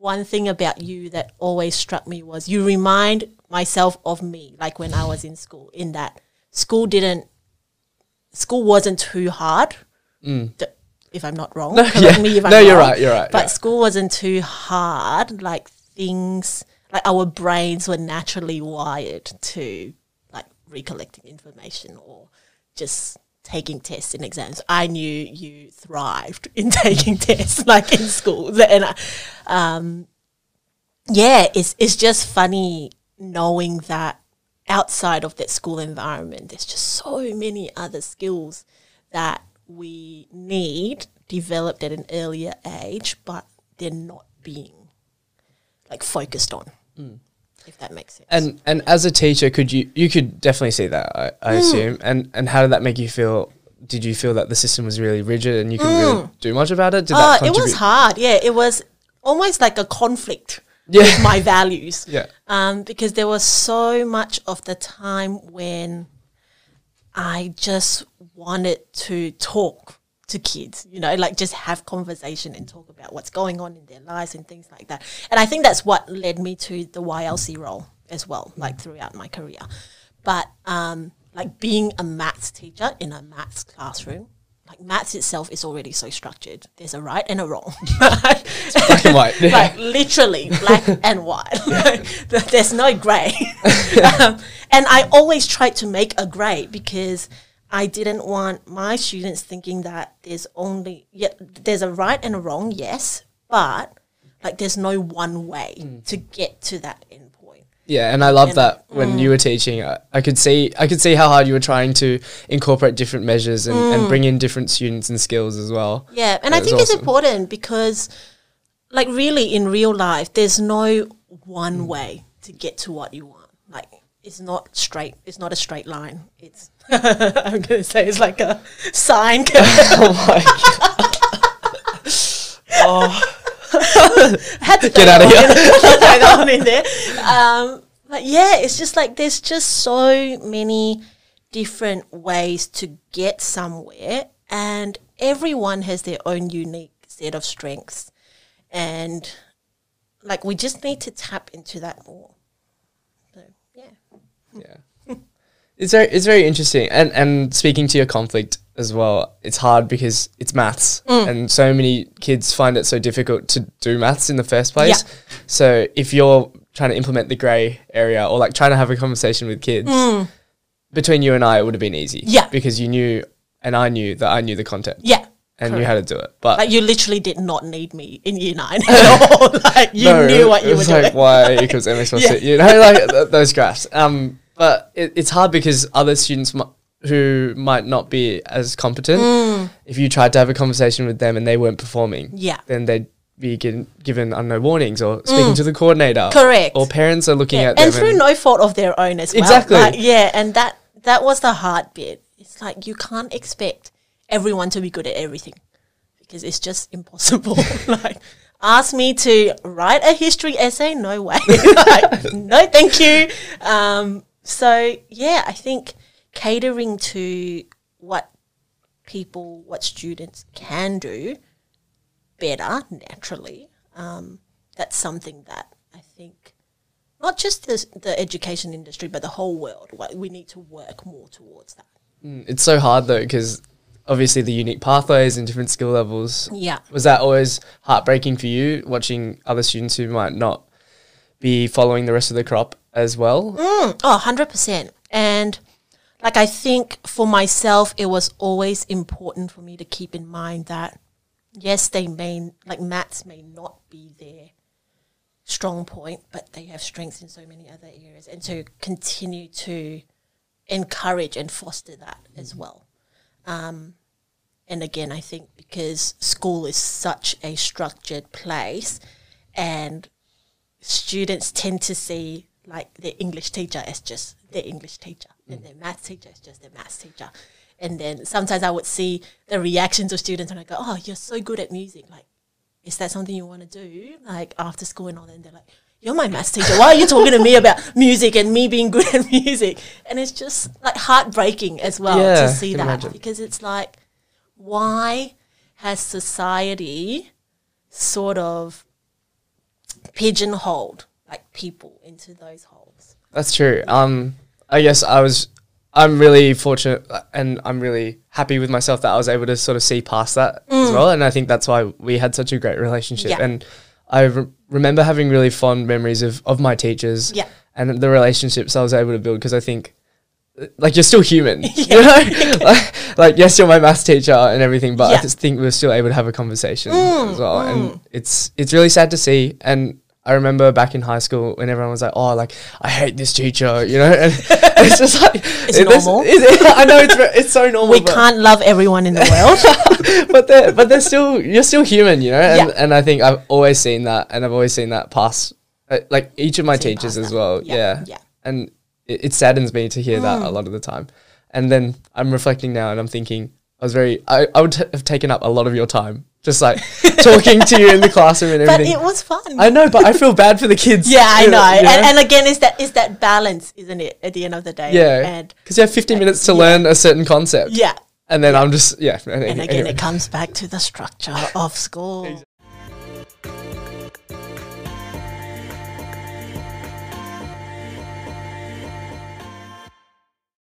one thing about you that always struck me was you remind myself of me, like when I was in school, in that school didn't, school wasn't too hard. Mm. D- If I'm not wrong, correct yeah. me if I'm No, you're wrong. right, you're right, But yeah. school wasn't too hard. Like things, like our brains were naturally wired to like recollecting information or just taking tests and exams. I knew you thrived in taking mm. tests, like in school, and I, um, yeah, it's it's just funny knowing that outside of that school environment, there's just so many other skills that we need developed at an earlier age, but they're not being like focused on. If that makes sense. And and as a teacher, could you you could definitely see that I, I Mm. assume. And and how did that make you feel? Did you feel that the system was really rigid and you couldn't really do much about it? Did Oh, it was hard. Yeah, it was almost like a conflict Yeah. with my values. Yeah. Um, because there was so much of the time when I just wanted to talk to kids, you know, like just have conversation and talk about what's going on in their lives and things like that. And I think that's what led me to the YLC role as well, like throughout my career. But um, like being a maths teacher in a maths classroom, like maths itself is already so structured. There's a right and a wrong. black and white. Like literally black and white. Like, there's no grey. um, and I always tried to make a grey because I didn't want my students thinking that there's only yeah, there's a right and a wrong, yes, but like there's no one way Mm. to get to that end point. Yeah, and I love And- that when you were teaching, I, I could see I could see how hard you were trying to incorporate different measures and, and bring in different students and skills as well. Yeah, and I think it's important because, like, really in real life, there's no Mm. one way to get to what you want. Like, it's not straight. It's not a straight line. It's I'm gonna say it's like a sine. curve. oh my god! had to Get out of here. one in- throw that one in there. Um, but yeah, it's just like there's just so many different ways to get somewhere, and everyone has their own unique set of strengths, and like we just need to tap into that more. So yeah. Yeah, it's very it's very interesting. And and speaking to your conflict as well, it's hard because it's maths, Mm. and so many kids find it so difficult to do maths in the first place. Yeah. So if you're trying to implement the grey area or like trying to have a conversation with kids. Between you and I, it would have been easy. Mm. Yeah. Because you knew, and I knew that I knew the content. Yeah. and you had to do it. But Like you literally did not need me in year nine at all. like you no, knew what you were was doing. like y equals mx plus Yeah. you know, like th- those graphs. Um, but it, it's hard because other students mi- who might not be as competent, Mm. if you tried to have a conversation with them and they weren't performing, Yeah. Mm. then they'd be given, given I warnings or speaking to the coordinator. Correct. Or parents are looking Yeah, at them and through no fault of their own as well. Exactly. Like, yeah, and that that was the hard bit. It's like you can't expect everyone to be good at everything because it's just impossible. like, ask me to write a history essay? No way. like, no, thank you. Um, so yeah, I think catering to what people, what students can do better naturally. Um, that's something that I think not just the, the education industry, but the whole world. We need to work more towards that. It's so hard though because obviously the unique pathways and different skill levels. Yeah. Was that always heartbreaking for you watching other students who might not be following the rest of the crop as well? Oh, 100%. And like, I think for myself, it was always important for me to keep in mind that, yes, they may, like, maths may not be their strong point, but they have strengths in so many other areas. And to continue to encourage and foster that as well. Um, and again, I think because school is such a structured place and students tend to see like the English teacher as just the English teacher and mm. the math teacher as just the math teacher. And then sometimes I would see the reactions of students and I go, Oh, you're so good at music. Like, is that something you want to do? Like after school and all that. And they're like, You're my math teacher. Why are you talking to me about music and me being good at music? And it's just like heartbreaking as well Yeah, to see that imagine. because it's like, why has society sort of pigeonholed like people into those holes. That's true. Um, I guess I was. I'm really fortunate, and I'm really happy with myself that I was able to sort of see past that as well. And I think that's why we had such a great relationship. Mm. Yeah. And I re- remember having really fond memories of of my teachers. Yeah. And the relationships I was able to build because I think. Like you're still human, you know. like, like, yes, you're my maths teacher and everything, but I Yeah. Mm, just think we're still able to have a conversation as well, and it's it's really sad to see. And I remember back in high school when everyone was like, "Oh, like I hate this teacher," you know, and it's just like It's it- this- normal. it- I know it's it's so normal. We can't love everyone in the world. but they're but they're still you're still human, you know, and Yeah. and I think I've always seen that, and I've always seen that pass, uh, like each of my Seen teachers as well, Yeah, yeah, yeah. Mm. and it, it saddens me to hear that a lot of the time, and then I'm reflecting now, and I'm thinking I was very I I would t- have taken up a lot of your time just like talking to you in the classroom and everything. but it was fun. I know, but I feel bad for the kids. yeah, I you know. And, and again, is that is that balance, isn't it? At the end of the day, yeah, because you have 50 minutes to yeah. learn a certain concept. yeah. And then I'm just, yeah. And again, anyway. it comes back to the structure of school.